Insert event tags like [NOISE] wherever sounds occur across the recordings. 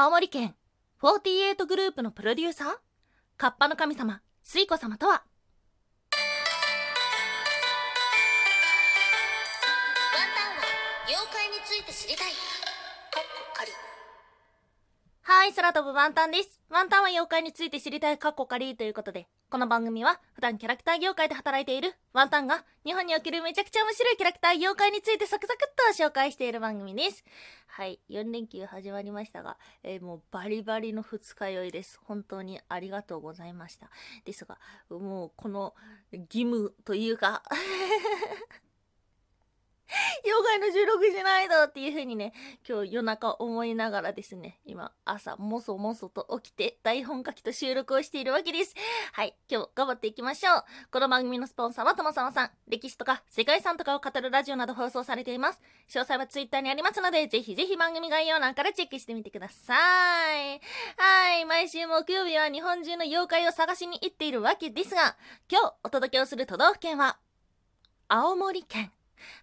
青森県48グループのプロデューサーカッパの神様水子様とは？ワンタンは妖怪について知りたい。はい、空飛ぶワンタンです。ワンタンは妖怪について知りたいカッコカリということで、この番組は普段キャラクター業界で働いているワンタンが日本におけるめちゃくちゃ面白いキャラクター業界についてサクサクっと紹介している番組です。はい、4連休始まりましたが、えーもうバリバリの二日酔いです。本当にありがとうございました。ですが、もうこの義務というか、[LAUGHS] 妖怪の収録しないとっていう風にね、今日夜中思いながらですね、今朝もそもそと起きて台本書きと収録をしているわけです。はい、今日頑張っていきましょう。この番組のスポンサーはともさまさん。歴史とか世界遺産とかを語るラジオなど放送されています。詳細はツイッターにありますので、ぜひぜひ番組概要欄からチェックしてみてください。はい、毎週木曜日は日本中の妖怪を探しに行っているわけですが、今日お届けをする都道府県は、青森県。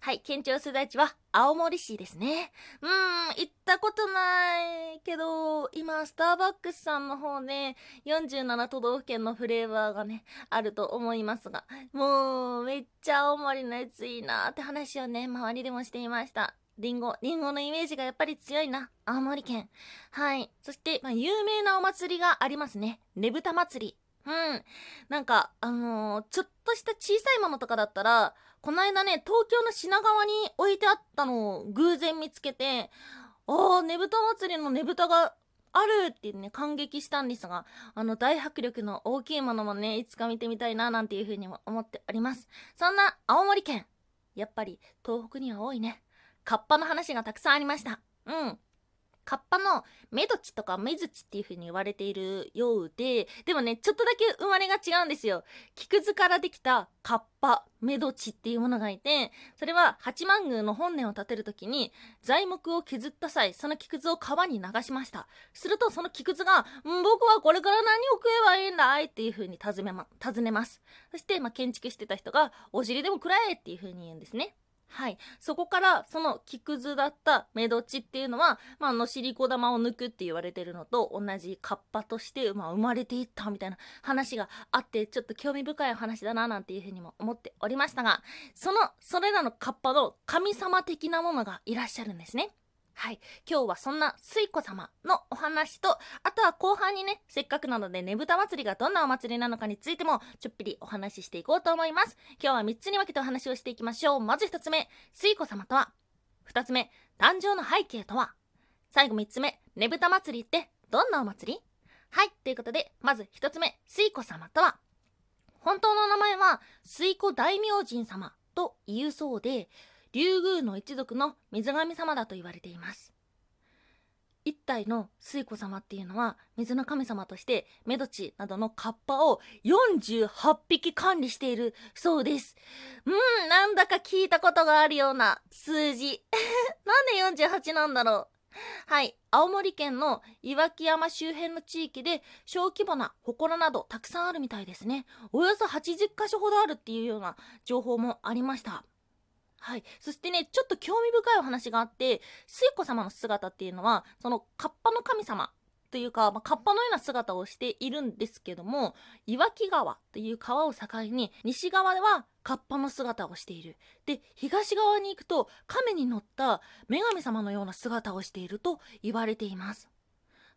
はい、県庁所在地は青森市ですね。うーん、行ったことないけど、今、スターバックスさんの方で47都道府県のフレーバーがね、あると思いますが、もう、めっちゃ青森のやついいなって話をね、周りでもしていました。リンゴ、リンゴのイメージがやっぱり強いな。青森県。はい。そして、まあ、有名なお祭りがありますね。ねぶた祭り。うん。なんか、あのーちょっとした小さいものとかだったら、この間ね、東京の品川に置いてあったのを偶然見つけて、あー、ねぶた祭りのねぶたがあるってね、感激したんですが、あの大迫力の大きいものもね、いつか見てみたいな、なんていうふうにも思っております。そんな青森県。やっぱり東北には多いね。カッパの話がたくさんありました。うん。カッパのメドチとかメズチっていう風に言われているようで、でもね、ちょっとだけ生まれが違うんですよ。木くずからできたカッパ、メドチっていうものがいて、それは八幡宮の本殿を建てるときに材木を削った際、その木くずを川に流しました。するとその木くずが、僕はこれから何を食えばいいんだいっていう風に尋ねま、尋ねます。そして、まあ、建築してた人が、お尻でも食らえっていう風に言うんですね。はい。そこから、その木くずだったメドチっていうのは、まあ、のしりこ玉を抜くって言われてるのと同じカッパとして、まあ、生まれていったみたいな話があって、ちょっと興味深い話だななんていうふうにも思っておりましたが、その、それらのカッパの神様的なものがいらっしゃるんですね。はい。今日はそんな水子様のお話と、あとは後半にね、せっかくなのでねぶた祭りがどんなお祭りなのかについても、ちょっぴりお話ししていこうと思います。今日は3つに分けてお話をしていきましょう。まず1つ目、水子様とは。2つ目、誕生の背景とは。最後3つ目、ねぶた祭りってどんなお祭り？はい。ということで、まず1つ目、水子様とは。本当の名前は、水子大明神様と言うそうで、竜宮の一族の水神様だと言われています。一体の水子様っていうのは水の神様としてメドチなどのカッパを48匹管理しているそうです。うん、なんだか聞いたことがあるような数字。[LAUGHS] なんで48なんだろう。はい。青森県の岩木山周辺の地域で小規模な祠などたくさんあるみたいですね。およそ80箇所ほどあるっていうような情報もありました。はい。そしてね、ちょっと興味深いお話があって、水子様の姿っていうのは、そのカッパの神様というか、まあ、カッパのような姿をしているんですけども、岩木川という川を境に、西側ではカッパの姿をしている。で、東側に行くと、亀に乗った女神様のような姿をしていると言われています。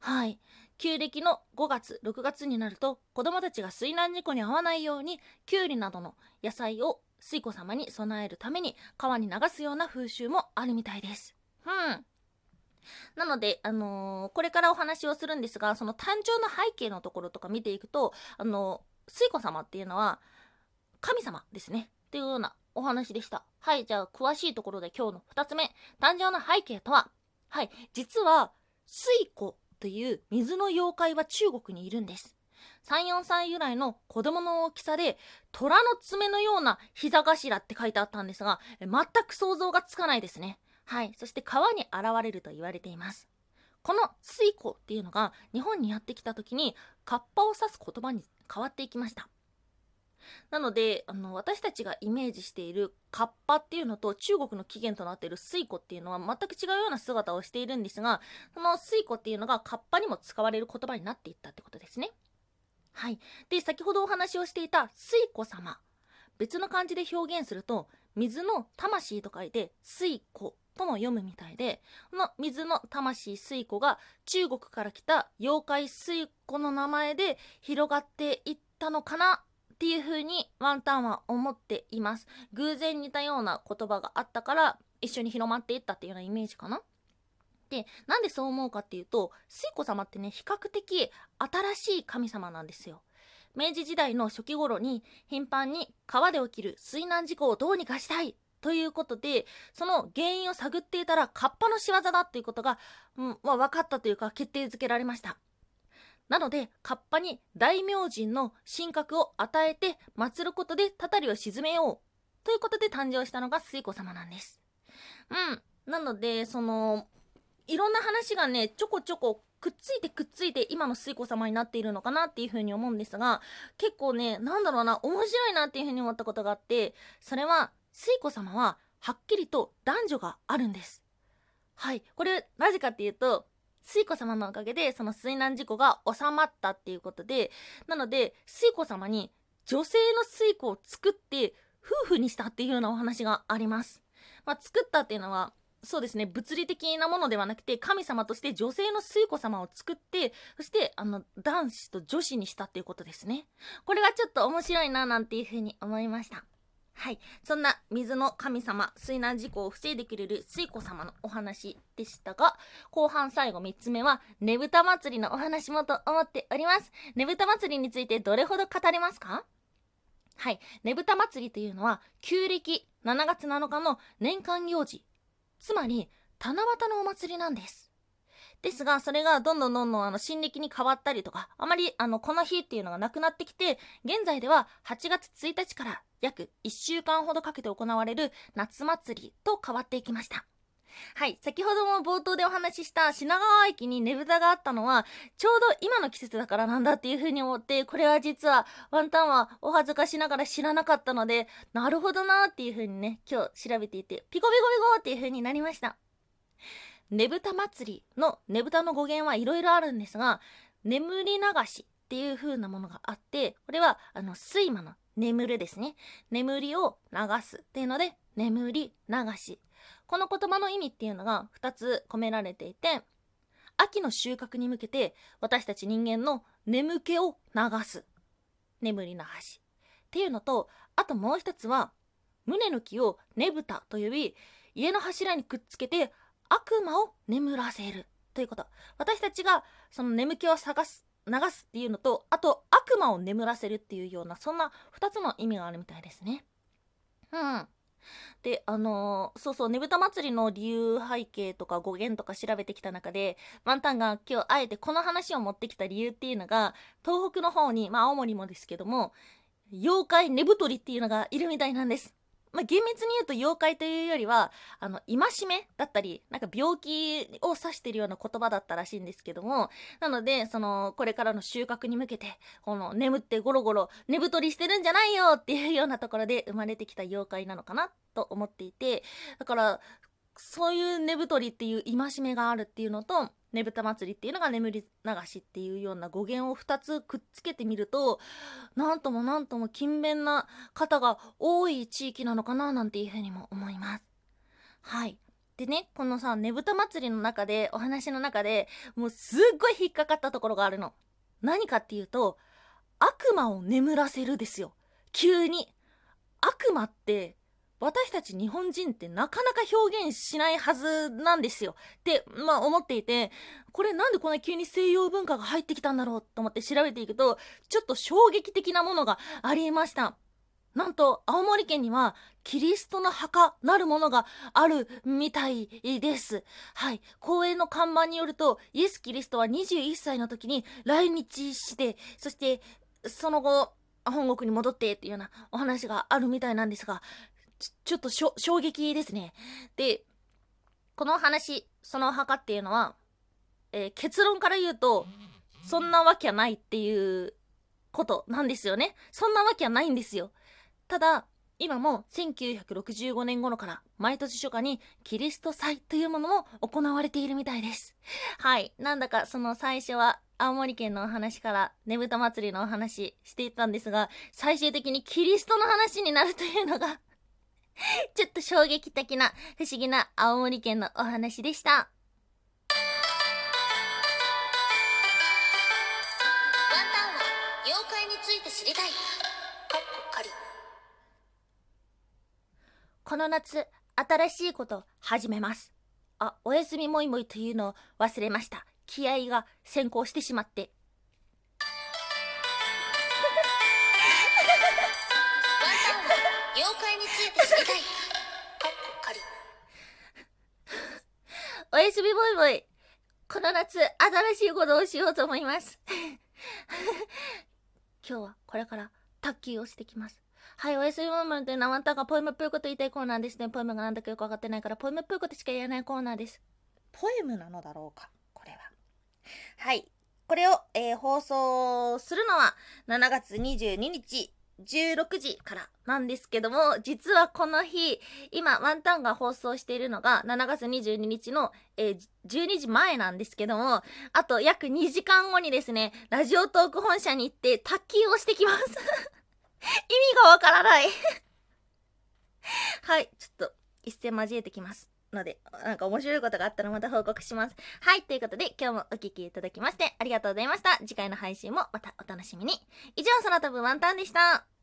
はい。旧暦の5月、6月になると、子供たちが水難事故に遭わないように、キュウリなどの野菜を水子様に備えるために川に流すような風習もあるみたいです。うん。なので、あのーこれからお話をするんですが、その誕生の背景のところとか見ていくと、あのー水子様っていうのは、神様ですね。っていうようなお話でした。はい、じゃあ、詳しいところで今日の2つ目。誕生の背景とは、はい、実は、水子という水の妖怪は中国にいるんです。3、4歳ぐらいの子供の大きさで、虎の爪のような膝頭って書いてあったんですが、全く想像がつかないですね。はい。そして川に現れると言われています。この水子っていうのが日本にやってきた時に、カッパを指す言葉に変わっていきました。なのであの私たちがイメージしているカッパっていうのと中国の起源となっている水湖っていうのは全く違うような姿をしているんですがその水湖っていうのがカッパにも使われる言葉になっていったってことですね。はい。で、先ほどお話をしていた水湖様。別の漢字で表現すると、水の魂と書いて水湖とも読むみたいで、この水の魂水湖が中国から来た妖怪水湖の名前で広がっていったのかなっていう風にワンタンは思っています。偶然似たような言葉があったから一緒に広まっていったっていうようなイメージかな。で、なんでそう思うかっていうと、水子様ってね、比較的新しい神様なんですよ。明治時代の初期頃に頻繁に川で起きる水難事故をどうにかしたいということで、その原因を探っていたら、カッパの仕業だっていうことが、うんまあ、分かったというか決定づけられました。なので、カッパに大明神の神格を与えて祀ることでたたりを沈めよう。ということで誕生したのが水子様なんです。うん。なので、その、いろんな話がね、ちょこちょこくっついてくっついて今の水子様になっているのかなっていうふうに思うんですが、結構ね、なんだろうな、面白いなっていうふうに思ったことがあって、それは、水子様ははっきりと男女があるんです。はい。これ、なぜかっていうと、水子様のおかげでその水難事故が収まったっていうことでなので水子様に女性の水子を作って夫婦にしたっていうようなお話があります。まあ、作ったっていうのはそうですね物理的なものではなくて神様として女性の水子様を作ってそしてあの男子と女子にしたっていうことですね。これがちょっと面白いななんていうふうに思いました。はい。そんな水の神様、水難事故を防いでくれる水子様のお話でしたが、後半最後3つ目は、ねぶた祭りのお話もと思っております。ねぶた祭りについてどれほど語れますか？はい。ねぶた祭りというのは、旧暦7月7日の年間行事。つまり、七夕のお祭りなんです。ですが、それがどんどんどんどんあの新暦に変わったりとか、あまりあのこの日っていうのがなくなってきて、現在では8月1日から約1週間ほどかけて行われる夏祭りと変わっていきました。はい。先ほども冒頭でお話しした品川駅にねぶたがあったのは、ちょうど今の季節だからなんだっていうふうに思って、これは実はワンタンはお恥ずかしながら知らなかったので、なるほどなーっていうふうにね、今日調べていて、ピコピコピコっていうふうになりました。ねぶた祭りのねぶたの語源はいろいろあるんですが、眠り流しっていう風なものがあって、これはあの睡魔の眠るですね。眠りを流すっていうので、眠り流し。この言葉の意味っていうのが2つ込められていて、秋の収穫に向けて私たち人間の眠気を流す。眠り流し。っていうのと、あともう一つは、胸の木をねぶたと呼び、家の柱にくっつけて悪魔を眠らせるということ私たちがその眠気を探す流すっていうのとあと悪魔を眠らせるっていうようなそんな2つの意味があるみたいですねうんであのー、そうそうねぶた祭りの理由背景とか語源とか調べてきた中でワンタンが今日あえてこの話を持ってきた理由っていうのが東北の方にまあ青森もですけども妖怪ねぶとりっていうのがいるみたいなんです。まあ、厳密に言うと妖怪というよりは、あの、戒めだったり、なんか病気を指してるような言葉だったらしいんですけども、なので、その、これからの収穫に向けて、この、眠ってゴロゴロ、寝太りしてるんじゃないよっていうようなところで生まれてきた妖怪なのかなと思っていて、だから、そういう寝太りっていう戒めがあるっていうのと、ねぶた祭りっていうのが眠り流しっていうような語源を2つくっつけてみるとなんともなんとも勤勉な方が多い地域なのかななんていうふうにも思います。はいでねこのさねぶた祭りの中でお話の中でもうすっごい引っかかったところがあるの。何かっていうと悪魔を眠らせるですよ。急に。悪魔って私たち日本人ってなかなか表現しないはずなんですよ。って、まあ思っていて、これなんでこんな急に西洋文化が入ってきたんだろうと思って調べていくと、ちょっと衝撃的なものがありました。なんと、青森県には、キリストの墓なるものがあるみたいです。はい。公園の看板によると、イエス・キリストは21歳の時に来日して、そして、その後、本国に戻ってっていうようなお話があるみたいなんですが、ちょっと衝撃ですね。で、この話、その墓っていうのは、えー、結論から言うと、そんなわけはないっていうことなんですよね。そんなわけはないんですよ。ただ、今も1965年頃から毎年初夏にキリスト祭というものも行われているみたいです。はい。なんだかその最初は青森県のお話からねぶた祭りのお話していたんですが、最終的にキリストの話になるというのが [LAUGHS] ちょっと衝撃的な不思議な青森県のお話でした。ワンタンは妖怪について知りたい。かっこ仮。この夏、新しいこと始めます。あ、おやすみもいもいというのを忘れました。気合が先行してしまって。おやすみもいもい。この夏、新しいことをしようと思います。[LAUGHS] 今日はこれから卓球をしてきます。はい、おやすみもいもいというのはあんたがポエムっぽいこと言いたいコーナーですね。ポエムがなんだかよくわかってないから、ポエムっぽいことしか言えないコーナーです。ポエムなのだろうかこれは。はい。これを、えー放送するのは7月22日16時からなんですけども、実はこの日、今、ワンタンが放送しているのが7月22日の、えー12時前なんですけども、あと約2時間後にですね、ラジオトーク本社に行って卓球をしてきます。[LAUGHS] 意味がわからない。はい、ちょっと一戦交えてきます。ので、なんか面白いことがあったらまた報告します。はい、ということで今日もお聴きいただきましてありがとうございました。次回の配信もまたお楽しみに。以上、その他分ワンタンでした。